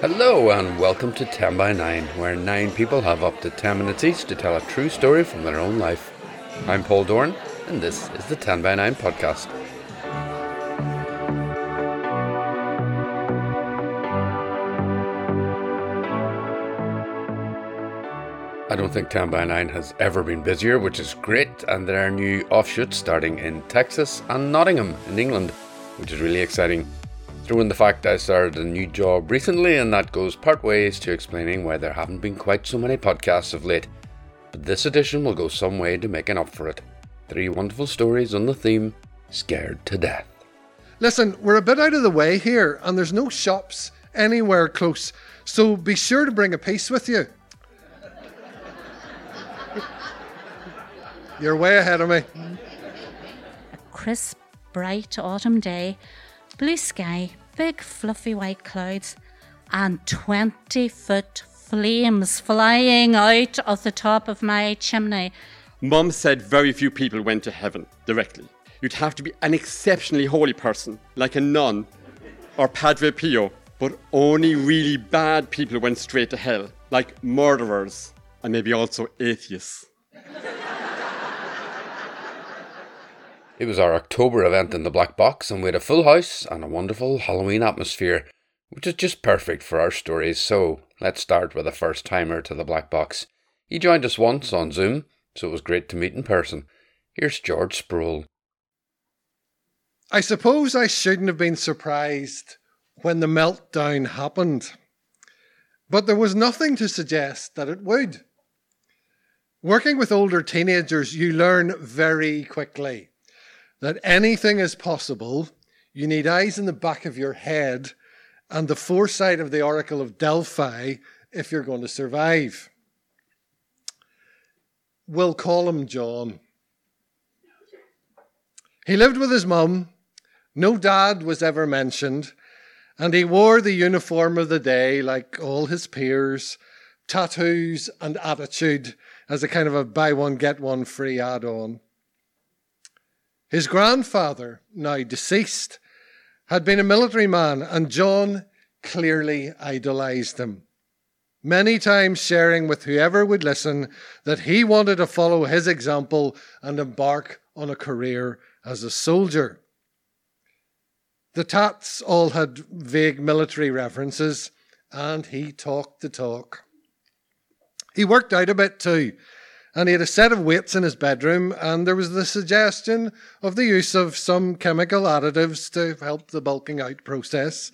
Hello and welcome to 10 by 9, where 9 people have up to 10 minutes each to tell a true story from their own life. I'm Paul Doran, and this is the 10 by 9 podcast. I don't think 10 by 9 has ever been busier, which is great, and there are new offshoots starting in Texas and Nottingham in England, which is really exciting. Throw in the fact I started a new job recently, and that goes part ways to explaining why there haven't been quite so many podcasts of late. But this edition will go some way to making up for it. Three wonderful stories on the theme Scared to Death. Listen, we're a bit out of the way here, and there's no shops anywhere close, so be sure to bring a piece with you. You're way ahead of me. A crisp, bright autumn day, blue sky, big fluffy white clouds, and 20 foot flames flying out of the top of my chimney. Mum said very few people went to heaven directly. You'd have to be an exceptionally holy person, like a nun or Padre Pio, but only really bad people went straight to hell, like murderers and maybe also atheists. It was our October event in the Black Box, and we had a full house and a wonderful Halloween atmosphere, which is just perfect for our stories. So let's start with a first timer to the Black Box. He joined us once on Zoom, so it was great to meet in person. Here's George Sproule. I suppose I shouldn't have been surprised when the meltdown happened, but there was nothing to suggest that it would. Working with older teenagers, you learn very quickly that anything is possible. You need eyes in the back of your head and the foresight of the Oracle of Delphi if you're going to survive. We'll call him John. He lived with his mum. No dad was ever mentioned. And he wore the uniform of the day like all his peers, tattoos and attitude as a kind of a buy one, get one free add on. His grandfather, now deceased, had been a military man, and John clearly idolized him. Many times sharing with whoever would listen that he wanted to follow his example and embark on a career as a soldier. The tats all had vague military references, and he talked the talk. He worked out a bit too, and he had a set of weights in his bedroom, and there was the suggestion of the use of some chemical additives to help the bulking out process,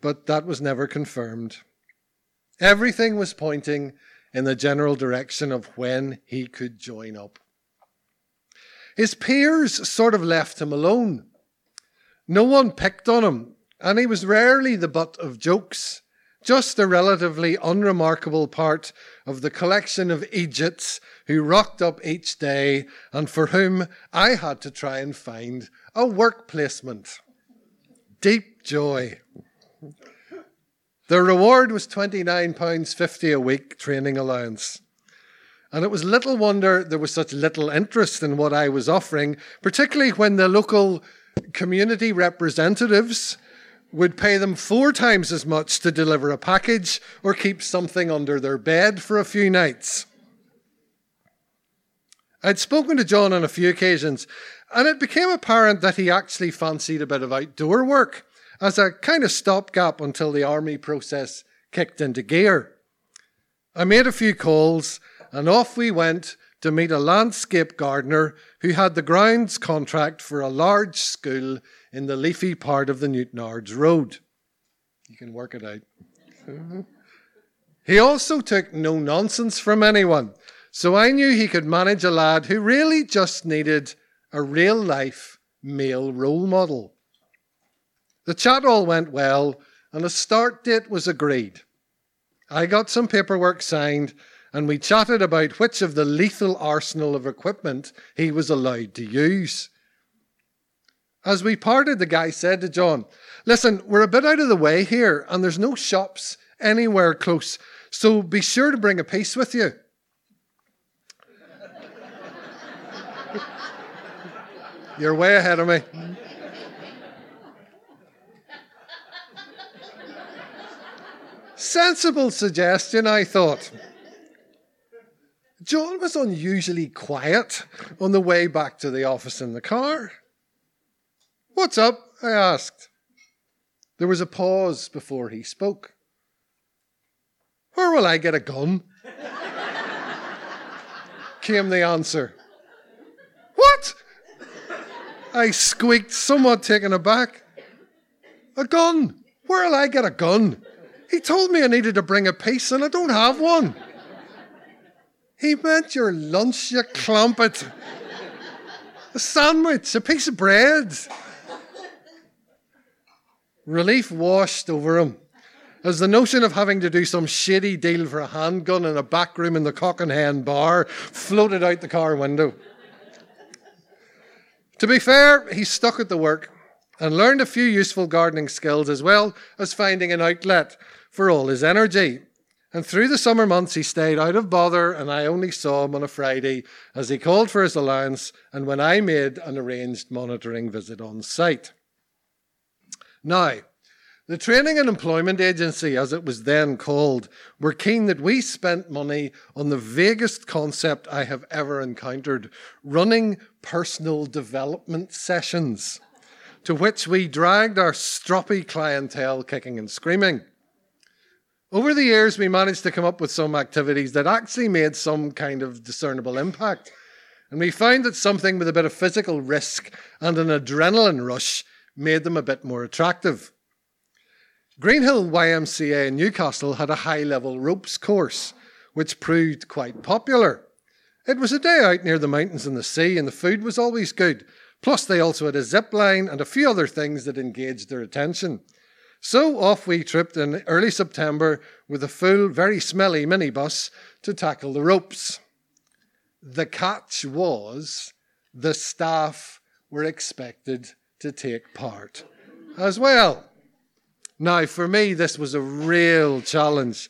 but that was never confirmed. Everything was pointing in the general direction of when he could join up. His peers sort of left him alone. No one picked on him, and he was rarely the butt of jokes just a relatively unremarkable part of the collection of Egypts who rocked up each day and for whom I had to try and find a work placement. Deep joy. The reward was £29.50 a week training allowance. And it was little wonder there was such little interest in what I was offering, particularly when the local community representatives would pay them four times as much to deliver a package or keep something under their bed for a few nights. I'd spoken to John on a few occasions, and it became apparent that he actually fancied a bit of outdoor work as a kind of stopgap until the army process kicked into gear. I made a few calls, and off we went to meet a landscape gardener who had the grounds contract for a large school in the leafy part of the Newtownards Road. You can work it out. he also took no nonsense from anyone, so I knew he could manage a lad who really just needed a real life male role model. The chat all went well, and a start date was agreed. I got some paperwork signed and we chatted about which of the lethal arsenal of equipment he was allowed to use. As we parted, the guy said to John, Listen, we're a bit out of the way here, and there's no shops anywhere close, so be sure to bring a piece with you. You're way ahead of me. Sensible suggestion, I thought. John was unusually quiet on the way back to the office in the car. What's up? I asked. There was a pause before he spoke. Where will I get a gun? came the answer. What? I squeaked, somewhat taken aback. A gun? Where'll I get a gun? He told me I needed to bring a piece, and I don't have one. He meant your lunch, you clumpet. A sandwich, a piece of bread. Relief washed over him as the notion of having to do some shady deal for a handgun in a back room in the Cock and Hen bar floated out the car window. To be fair, he stuck at the work and learned a few useful gardening skills as well as finding an outlet for all his energy. And through the summer months, he stayed out of bother, and I only saw him on a Friday as he called for his allowance and when I made an arranged monitoring visit on site. Now, the Training and Employment Agency, as it was then called, were keen that we spent money on the vaguest concept I have ever encountered running personal development sessions, to which we dragged our stroppy clientele kicking and screaming. Over the years, we managed to come up with some activities that actually made some kind of discernible impact. And we found that something with a bit of physical risk and an adrenaline rush made them a bit more attractive. Greenhill YMCA in Newcastle had a high level ropes course, which proved quite popular. It was a day out near the mountains and the sea, and the food was always good. Plus, they also had a zip line and a few other things that engaged their attention. So off we tripped in early September with a full, very smelly minibus to tackle the ropes. The catch was the staff were expected to take part as well. Now, for me, this was a real challenge.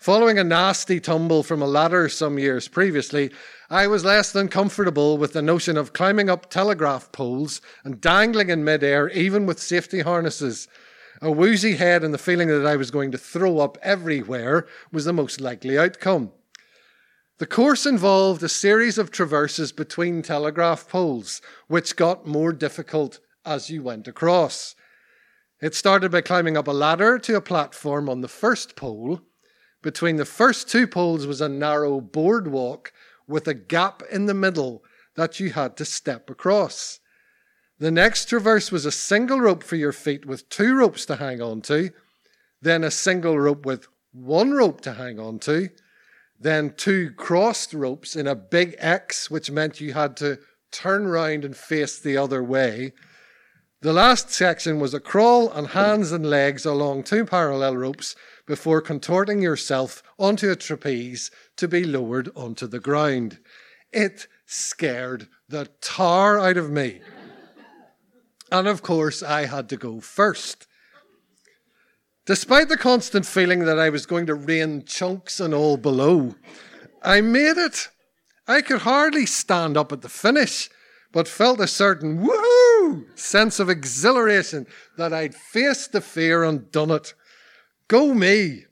Following a nasty tumble from a ladder some years previously, I was less than comfortable with the notion of climbing up telegraph poles and dangling in midair, even with safety harnesses. A woozy head and the feeling that I was going to throw up everywhere was the most likely outcome. The course involved a series of traverses between telegraph poles, which got more difficult as you went across. It started by climbing up a ladder to a platform on the first pole. Between the first two poles was a narrow boardwalk with a gap in the middle that you had to step across. The next traverse was a single rope for your feet with two ropes to hang on to, then a single rope with one rope to hang on to, then two crossed ropes in a big X, which meant you had to turn round and face the other way the last section was a crawl on hands and legs along two parallel ropes before contorting yourself onto a trapeze to be lowered onto the ground. It scared the tar out of me. And of course, I had to go first. Despite the constant feeling that I was going to rain chunks and all below, I made it. I could hardly stand up at the finish but felt a certain woo sense of exhilaration that I'd faced the fear and done it. Go me.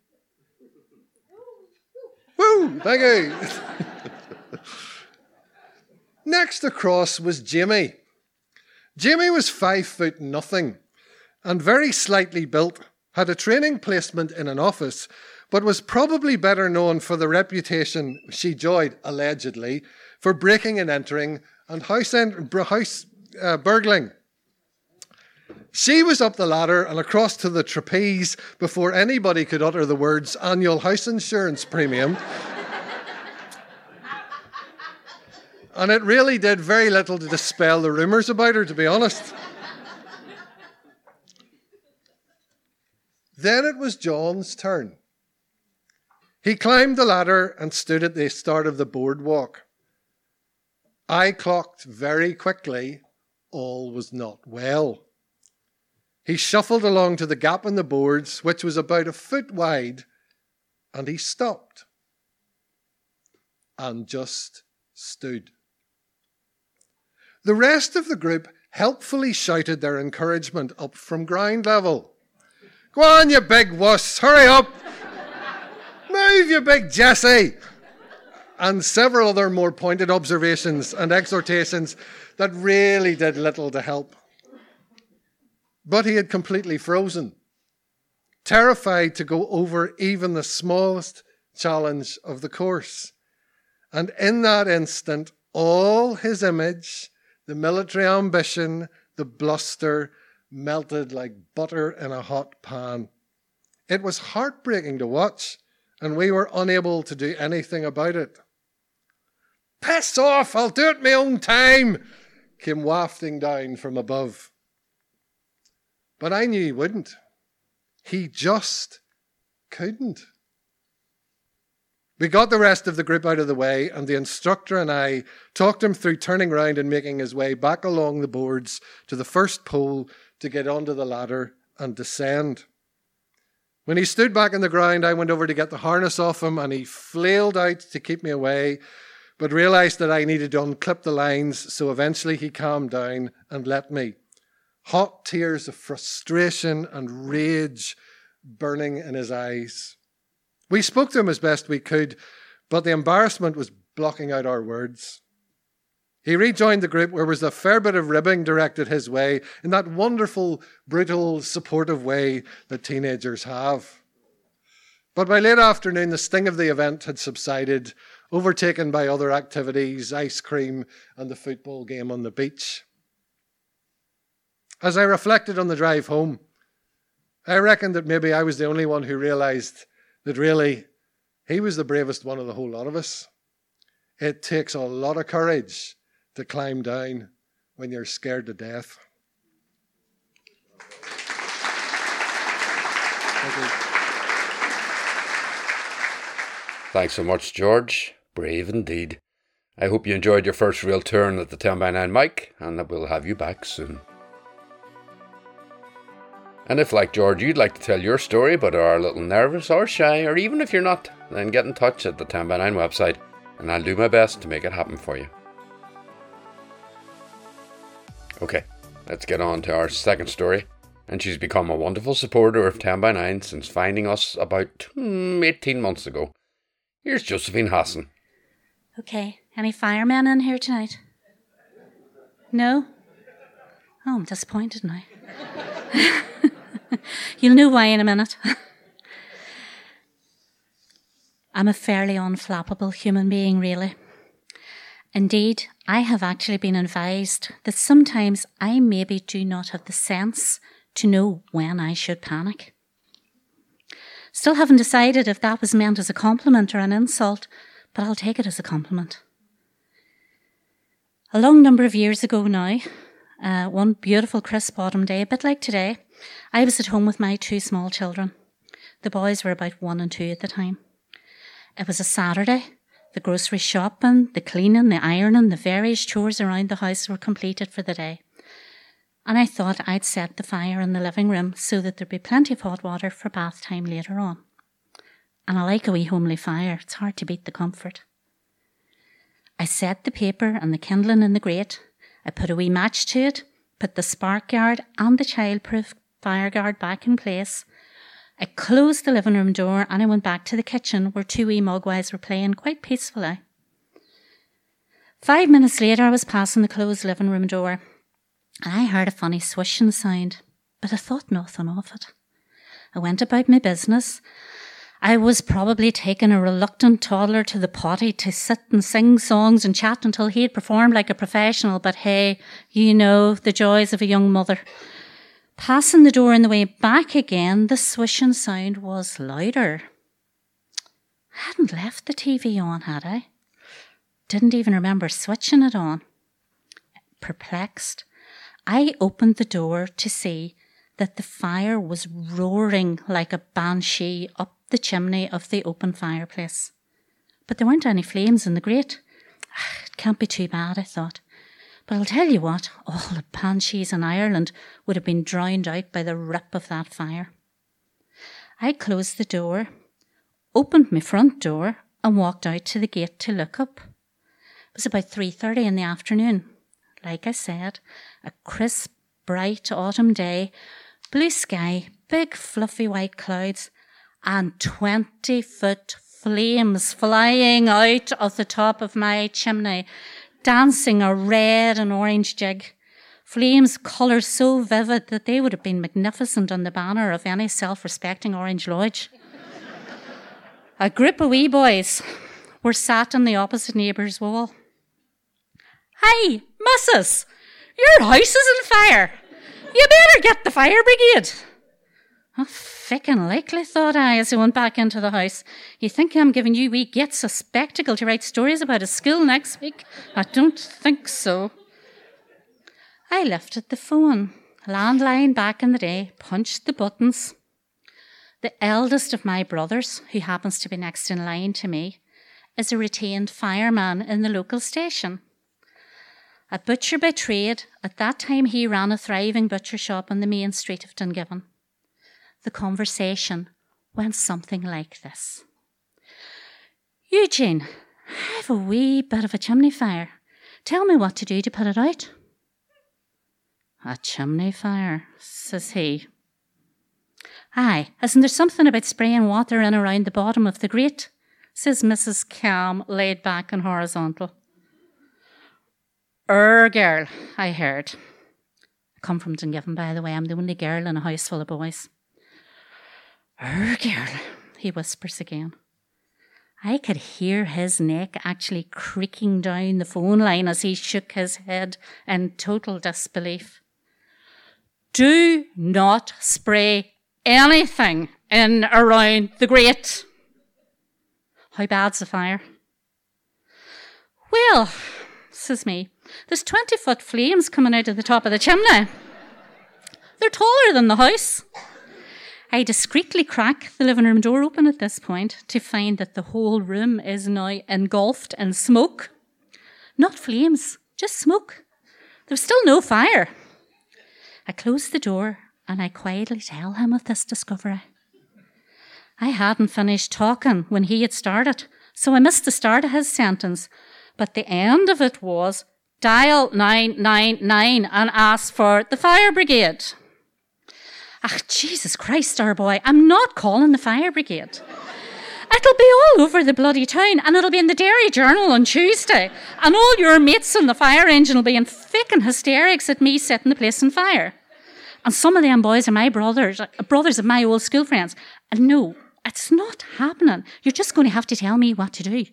Woo, thank you. Next across was Jimmy. Jimmy was five foot nothing and very slightly built, had a training placement in an office, but was probably better known for the reputation she enjoyed, allegedly, for breaking and entering and house, house uh, burgling. She was up the ladder and across to the trapeze before anybody could utter the words annual house insurance premium. And it really did very little to dispel the rumours about her, to be honest. then it was John's turn. He climbed the ladder and stood at the start of the boardwalk. I clocked very quickly all was not well. He shuffled along to the gap in the boards, which was about a foot wide, and he stopped and just stood. The rest of the group helpfully shouted their encouragement up from ground level. Go on, you big wuss, hurry up! Move, you big Jesse! And several other more pointed observations and exhortations that really did little to help. But he had completely frozen, terrified to go over even the smallest challenge of the course. And in that instant, all his image, the military ambition, the bluster, melted like butter in a hot pan. It was heartbreaking to watch, and we were unable to do anything about it. Piss off, I'll do it my own time, came wafting down from above. But I knew he wouldn't. He just couldn't. We got the rest of the group out of the way, and the instructor and I talked him through turning round and making his way back along the boards to the first pole to get onto the ladder and descend. When he stood back on the ground, I went over to get the harness off him, and he flailed out to keep me away, but realized that I needed to unclip the lines, so eventually he calmed down and let me. Hot tears of frustration and rage burning in his eyes. We spoke to him as best we could, but the embarrassment was blocking out our words. He rejoined the group where was a fair bit of ribbing directed his way in that wonderful, brutal, supportive way that teenagers have. But by late afternoon, the sting of the event had subsided, overtaken by other activities, ice cream, and the football game on the beach. As I reflected on the drive home, I reckoned that maybe I was the only one who realized that really he was the bravest one of the whole lot of us. It takes a lot of courage to climb down when you're scared to death. Thanks so much, George. Brave indeed. I hope you enjoyed your first real turn at the 10 by 9 mic and that we'll have you back soon. And if, like George, you'd like to tell your story but are a little nervous or shy, or even if you're not, then get in touch at the 10 by 9 website and I'll do my best to make it happen for you. Okay, let's get on to our second story. And she's become a wonderful supporter of 10 by 9 since finding us about hmm, 18 months ago. Here's Josephine Hassan. Okay, any firemen in here tonight? No? Oh, I'm disappointed now. You'll know why in a minute. I'm a fairly unflappable human being, really. Indeed, I have actually been advised that sometimes I maybe do not have the sense to know when I should panic. Still haven't decided if that was meant as a compliment or an insult, but I'll take it as a compliment. A long number of years ago now, uh, one beautiful crisp autumn day, a bit like today, I was at home with my two small children. The boys were about one and two at the time. It was a Saturday. The grocery shopping, the cleaning, the ironing, the various chores around the house were completed for the day. And I thought I'd set the fire in the living room so that there'd be plenty of hot water for bath time later on. And I like a wee homely fire, it's hard to beat the comfort. I set the paper and the kindling in the grate. I put a wee match to it, put the spark guard and the childproof fire guard back in place. I closed the living room door and I went back to the kitchen where two wee mogwais were playing quite peacefully. Five minutes later, I was passing the closed living room door and I heard a funny swishing sound, but I thought nothing of it. I went about my business. I was probably taking a reluctant toddler to the potty to sit and sing songs and chat until he had performed like a professional, but hey, you know the joys of a young mother. Passing the door on the way back again, the swishing sound was louder. I hadn't left the TV on, had I? Didn't even remember switching it on. Perplexed, I opened the door to see that the fire was roaring like a banshee up the chimney of the open fireplace. But there weren't any flames in the grate. Ah, it can't be too bad, I thought. But I'll tell you what, all the banshees in Ireland would have been drowned out by the rip of that fire. I closed the door, opened my front door, and walked out to the gate to look up. It was about 3.30 in the afternoon. Like I said, a crisp, bright autumn day, blue sky, big fluffy white clouds, and 20 foot flames flying out of the top of my chimney, dancing a red and orange jig. Flames colours so vivid that they would have been magnificent on the banner of any self respecting Orange Lodge. a group of wee boys were sat on the opposite neighbour's wall. Hey, missus, your house is on fire. You better get the fire brigade. Oh, fickin' likely, thought I as I went back into the house. You think I'm giving you wee gits a spectacle to write stories about at school next week? I don't think so. I lifted the phone, landline back in the day, punched the buttons. The eldest of my brothers, who happens to be next in line to me, is a retained fireman in the local station. A butcher by trade, at that time he ran a thriving butcher shop on the main street of Dungiven. The conversation went something like this Eugene, I have a wee bit of a chimney fire. Tell me what to do to put it out. A chimney fire, says he. Aye, isn't there something about spraying water in around the bottom of the grate? says Mrs. Calm, laid back and horizontal. Er, girl, I heard. I come from Dungiven, by the way. I'm the only girl in a house full of boys. Er, girl, he whispers again. I could hear his neck actually creaking down the phone line as he shook his head in total disbelief. Do not spray anything in around the grate. How bad's the fire? Well, says me, there's 20 foot flames coming out of the top of the chimney. They're taller than the house. I discreetly crack the living room door open at this point to find that the whole room is now engulfed in smoke. Not flames, just smoke. There was still no fire. I close the door and I quietly tell him of this discovery. I hadn't finished talking when he had started, so I missed the start of his sentence, but the end of it was dial 999 and ask for the fire brigade. Ah, Jesus Christ, our boy, I'm not calling the fire brigade. It'll be all over the bloody town, and it'll be in the Derry Journal on Tuesday, and all your mates on the fire engine will be in fickin' hysterics at me setting the place on fire. And some of them boys are my brothers, uh, brothers of my old school friends. And no, it's not happening. You're just going to have to tell me what to do.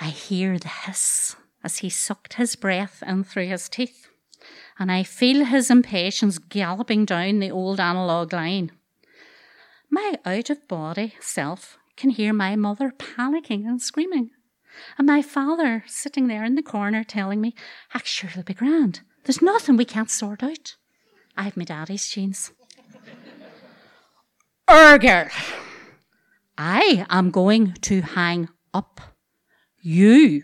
I hear the hiss as he sucked his breath in through his teeth, and I feel his impatience galloping down the old analogue line. My out of body self can hear my mother panicking and screaming, and my father sitting there in the corner telling me, Ah, sure, it'll be grand. There's nothing we can't sort out. I have my daddy's jeans. Urger, I am going to hang up. You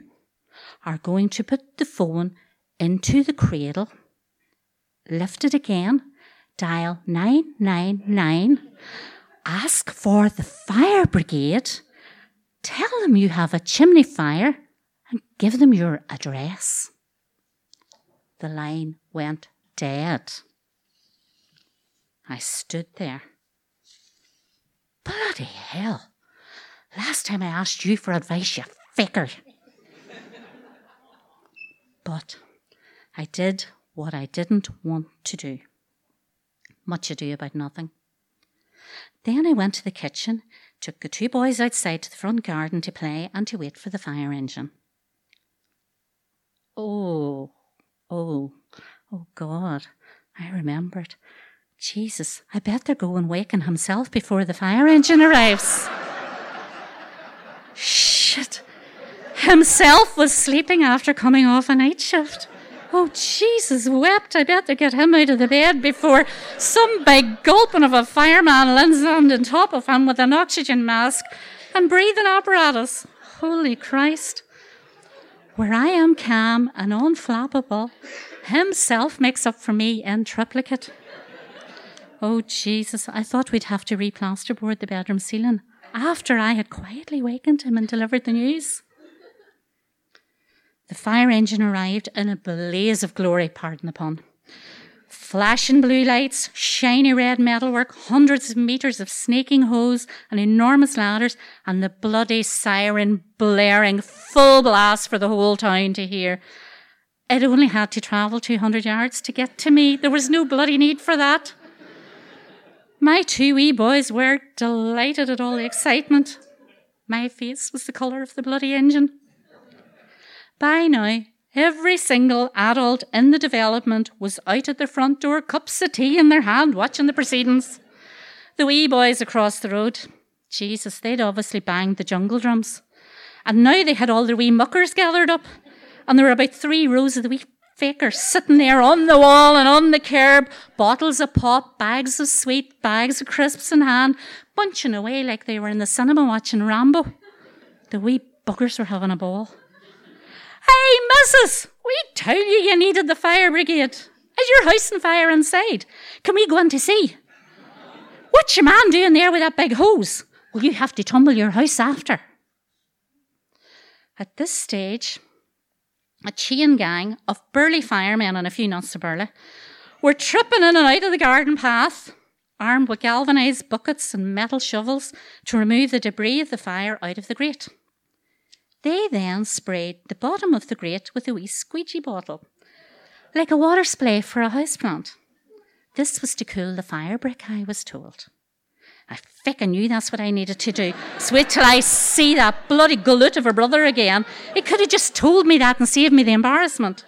are going to put the phone into the cradle, lift it again, dial 999, ask for the fire brigade, tell them you have a chimney fire, and give them your address. The line went dead. I stood there. Bloody hell. Last time I asked you for advice, you faker. but I did what I didn't want to do. Much ado about nothing. Then I went to the kitchen, took the two boys outside to the front garden to play and to wait for the fire engine. Oh, oh, oh God, I remembered. Jesus, I bet they're going waking himself before the fire engine arrives. Shit. Himself was sleeping after coming off a night shift. Oh, Jesus wept. I better get him out of the bed before some big gulping of a fireman lands on the top of him with an oxygen mask and breathing apparatus. Holy Christ. Where I am calm and unflappable, himself makes up for me in triplicate. Oh, Jesus, I thought we'd have to replasterboard the bedroom ceiling after I had quietly wakened him and delivered the news. The fire engine arrived in a blaze of glory, pardon the pun. Flashing blue lights, shiny red metalwork, hundreds of meters of snaking hose and enormous ladders, and the bloody siren blaring full blast for the whole town to hear. It only had to travel 200 yards to get to me. There was no bloody need for that. My two wee boys were delighted at all the excitement. My face was the colour of the bloody engine. By now, every single adult in the development was out at their front door, cups of tea in their hand, watching the proceedings. The wee boys across the road, Jesus, they'd obviously banged the jungle drums. And now they had all their wee muckers gathered up. And there were about three rows of the wee fakers sitting there on the wall and on the curb, bottles of pop, bags of sweet, bags of crisps in hand, bunching away like they were in the cinema watching Rambo. The wee buggers were having a ball. Hey, missus, we told you you needed the fire brigade. Is your house on fire inside? Can we go in to see? What's your man doing there with that big hose? Will you have to tumble your house after? At this stage, a chain gang of burly firemen and a few nuns to burly were tripping in and out of the garden path, armed with galvanised buckets and metal shovels to remove the debris of the fire out of the grate. They then sprayed the bottom of the grate with a wee squeegee bottle, like a water splay for a houseplant. This was to cool the fire brick, I was told. I feckin' knew that's what I needed to do. So wait till I see that bloody gullet of a brother again. He could have just told me that and saved me the embarrassment.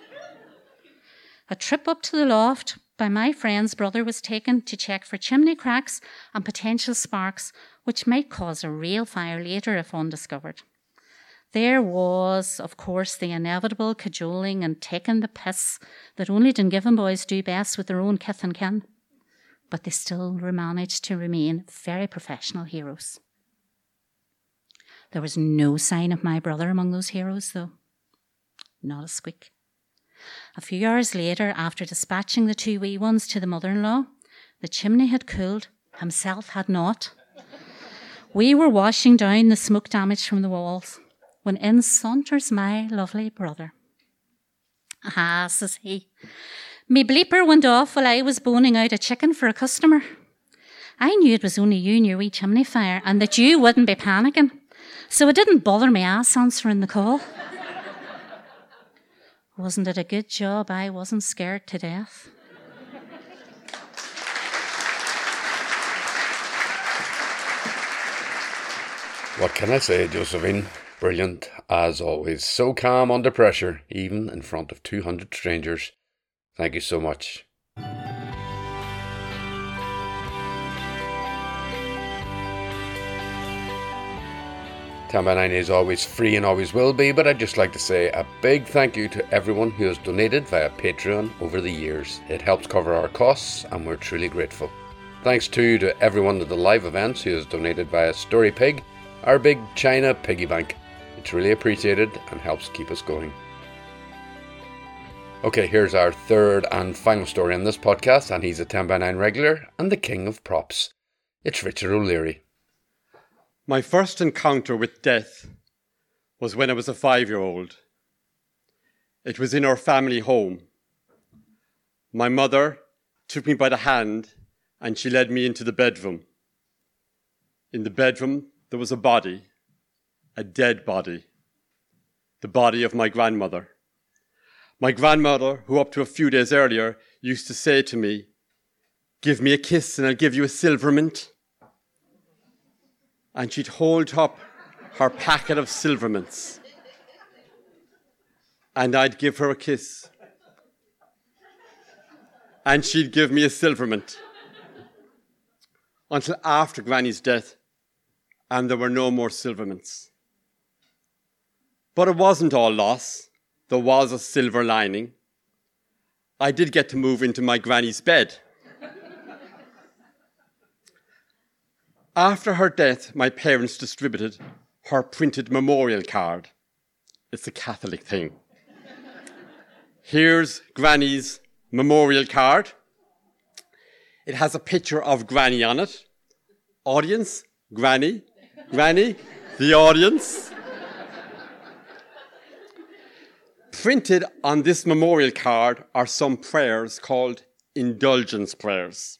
A trip up to the loft by my friend's brother was taken to check for chimney cracks and potential sparks, which might cause a real fire later if undiscovered. There was, of course, the inevitable cajoling and taking the piss that only Dungiven boys do best with their own kith and kin but they still managed to remain very professional heroes. There was no sign of my brother among those heroes, though. Not a squeak. A few hours later, after dispatching the two wee ones to the mother in law, the chimney had cooled, himself had not. We were washing down the smoke damage from the walls when in saunters my lovely brother. Ah, says he, me bleeper went off while I was boning out a chicken for a customer. I knew it was only you and your wee chimney fire and that you wouldn't be panicking, so it didn't bother me ass answering the call. Wasn't it a good job I wasn't scared to death? What can I say, Josephine? Brilliant, as always. So calm under pressure, even in front of 200 strangers. Thank you so much. 10 by 9 is always free and always will be, but I'd just like to say a big thank you to everyone who has donated via Patreon over the years. It helps cover our costs and we're truly grateful. Thanks too to everyone at the live events who has donated via StoryPig, our big China piggy bank. It's really appreciated and helps keep us going. Okay, here's our third and final story on this podcast, and he's a 10 by 9 regular and the king of props. It's Richard O'Leary. My first encounter with death was when I was a five year old. It was in our family home. My mother took me by the hand and she led me into the bedroom. In the bedroom, there was a body, a dead body, the body of my grandmother. My grandmother, who up to a few days earlier used to say to me, Give me a kiss and I'll give you a silver mint. And she'd hold up her packet of silver mints. And I'd give her a kiss. And she'd give me a silver mint. Until after Granny's death, and there were no more silver mints. But it wasn't all loss there was a silver lining. I did get to move into my granny's bed. After her death, my parents distributed her printed memorial card. It's a Catholic thing. Here's Granny's memorial card. It has a picture of Granny on it. Audience, Granny, Granny, the audience. Printed on this memorial card are some prayers called indulgence prayers.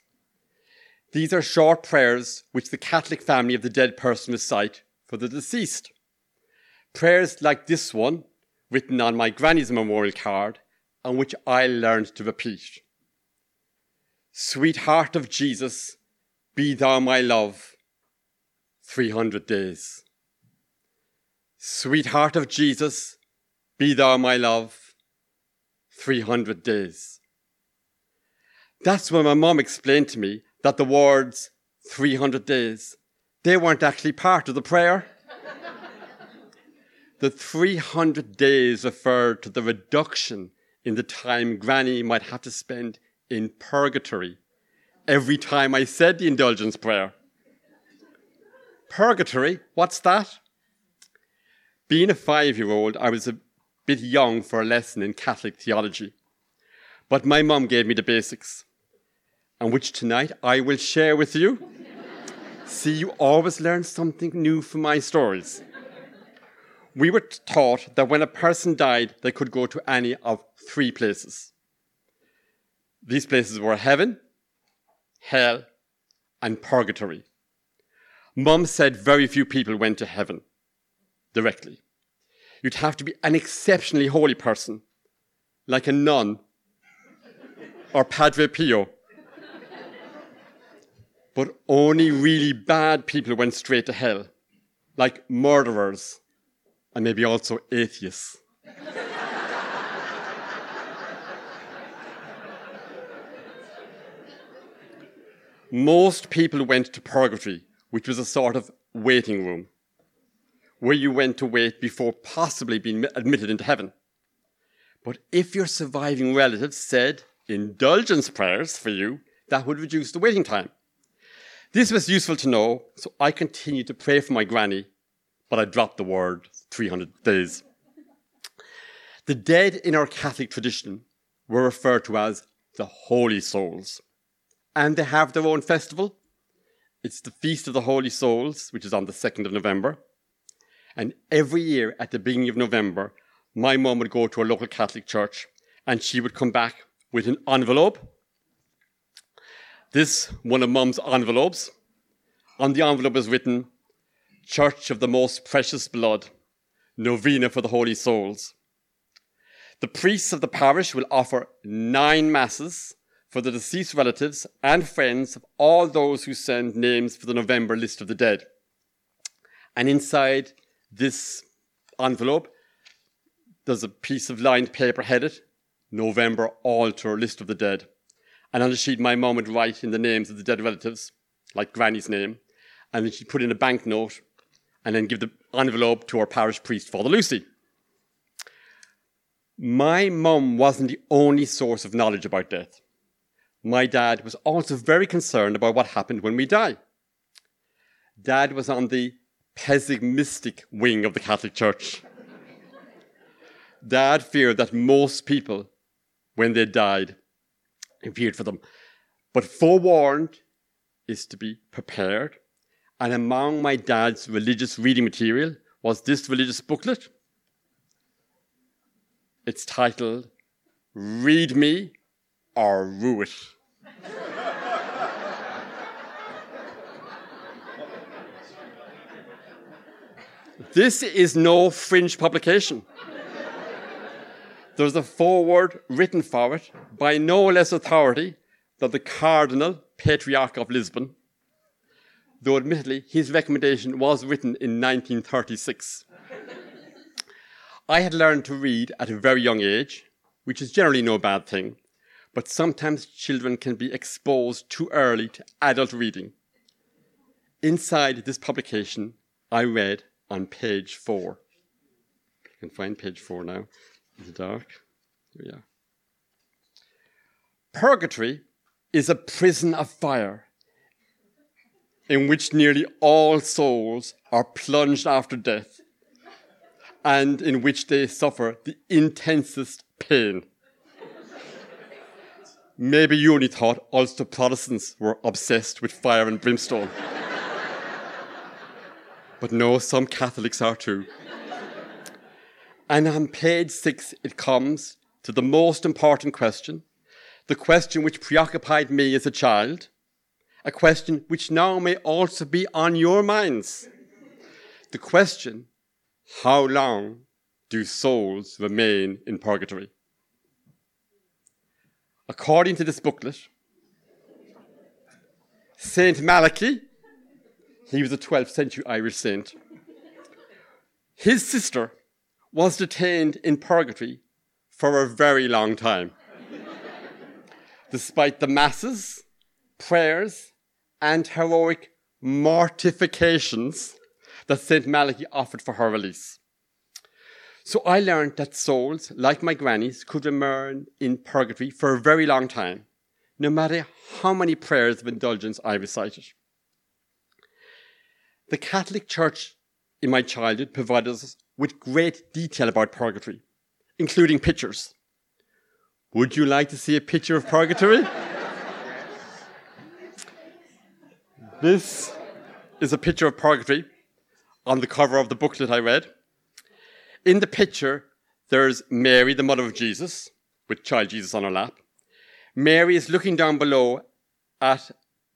These are short prayers which the Catholic family of the dead person recite for the deceased. Prayers like this one, written on my granny's memorial card, and which I learned to repeat. Sweetheart of Jesus, be thou my love, 300 days. Sweetheart of Jesus, be thou my love, 300 days. That's when my mom explained to me that the words 300 days, they weren't actually part of the prayer. the 300 days referred to the reduction in the time Granny might have to spend in purgatory every time I said the indulgence prayer. Purgatory, what's that? Being a five year old, I was bit young for a lesson in Catholic theology. But my mum gave me the basics, and which tonight I will share with you. See, you always learn something new from my stories. We were taught that when a person died, they could go to any of three places. These places were heaven, hell, and purgatory. Mum said very few people went to heaven directly. You'd have to be an exceptionally holy person, like a nun or Padre Pio. But only really bad people went straight to hell, like murderers and maybe also atheists. Most people went to purgatory, which was a sort of waiting room where you went to wait before possibly being admitted into heaven. But if your surviving relatives said indulgence prayers for you, that would reduce the waiting time. This was useful to know, so I continued to pray for my granny, but I dropped the word 300 days. The dead in our Catholic tradition were referred to as the Holy Souls, and they have their own festival. It's the Feast of the Holy Souls, which is on the 2nd of November. And every year at the beginning of November, my mum would go to a local Catholic church and she would come back with an envelope. This, one of mum's envelopes. On the envelope is written, Church of the Most Precious Blood, Novena for the Holy Souls. The priests of the parish will offer nine masses for the deceased relatives and friends of all those who send names for the November list of the dead. And inside this envelope, there's a piece of lined paper headed November altar list of the dead. And on the sheet, my mum would write in the names of the dead relatives, like Granny's name, and then she'd put in a banknote and then give the envelope to our parish priest, Father Lucy. My mum wasn't the only source of knowledge about death. My dad was also very concerned about what happened when we die. Dad was on the pessimistic wing of the Catholic Church. Dad feared that most people, when they died, feared for them. But forewarned is to be prepared. And among my dad's religious reading material was this religious booklet. It's titled Read Me or Rue It. This is no fringe publication. There's a foreword written for it by no less authority than the Cardinal Patriarch of Lisbon, though admittedly his recommendation was written in 1936. I had learned to read at a very young age, which is generally no bad thing, but sometimes children can be exposed too early to adult reading. Inside this publication, I read on page four. I can find page four now in the dark. Here we are. Purgatory is a prison of fire in which nearly all souls are plunged after death and in which they suffer the intensest pain. Maybe you only thought Ulster Protestants were obsessed with fire and brimstone. But no, some Catholics are too. and on page six, it comes to the most important question the question which preoccupied me as a child, a question which now may also be on your minds. The question how long do souls remain in purgatory? According to this booklet, Saint Malachy, he was a 12th century Irish saint, his sister was detained in purgatory for a very long time. Despite the masses, prayers, and heroic mortifications that St. Malachy offered for her release. So I learned that souls, like my grannies, could remain in purgatory for a very long time, no matter how many prayers of indulgence I recited. The Catholic Church in my childhood provided us with great detail about purgatory, including pictures. Would you like to see a picture of purgatory? this is a picture of purgatory on the cover of the booklet I read. In the picture, there's Mary, the mother of Jesus, with child Jesus on her lap. Mary is looking down below at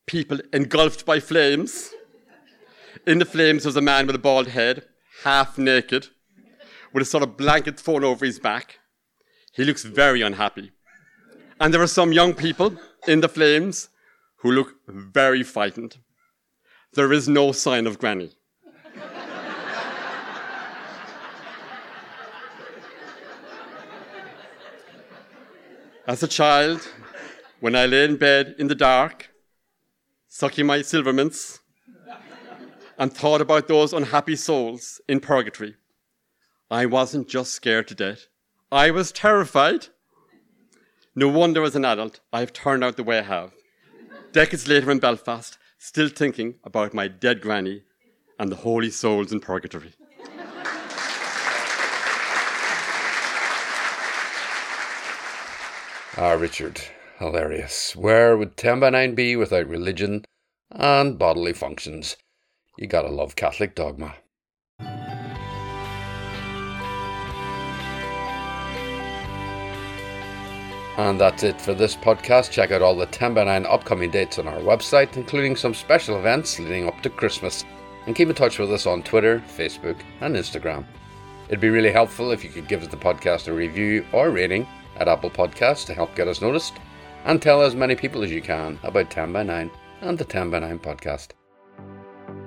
people engulfed by flames. In the flames, there's a man with a bald head, half naked, with a sort of blanket thrown over his back. He looks very unhappy. And there are some young people in the flames who look very frightened. There is no sign of Granny. As a child, when I lay in bed in the dark, sucking my silver mints, and thought about those unhappy souls in purgatory, I wasn't just scared to death. I was terrified. No wonder as an adult I've turned out the way I have. Decades later in Belfast, still thinking about my dead granny and the holy souls in purgatory. Ah, Richard, hilarious. Where would 10 by 9 be without religion and bodily functions? You gotta love Catholic dogma. And that's it for this podcast. Check out all the 10 by 9 upcoming dates on our website, including some special events leading up to Christmas. And keep in touch with us on Twitter, Facebook, and Instagram. It'd be really helpful if you could give us the podcast a review or rating at Apple Podcasts to help get us noticed, and tell as many people as you can about 10 by 9 and the 10 by 9 podcast.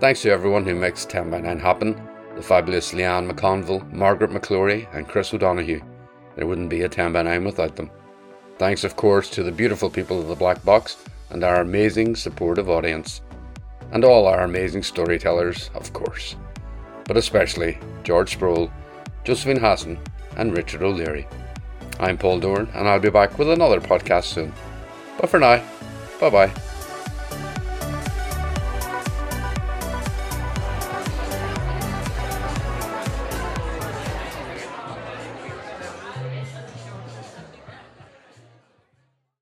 Thanks to everyone who makes 10 by 9 happen the fabulous Leanne McConville, Margaret McClory, and Chris O'Donoghue. There wouldn't be a 10 by 9 without them. Thanks, of course, to the beautiful people of the Black Box and our amazing supportive audience. And all our amazing storytellers, of course. But especially George Sproule, Josephine Hassan, and Richard O'Leary. I'm Paul Doran, and I'll be back with another podcast soon. But for now, bye bye.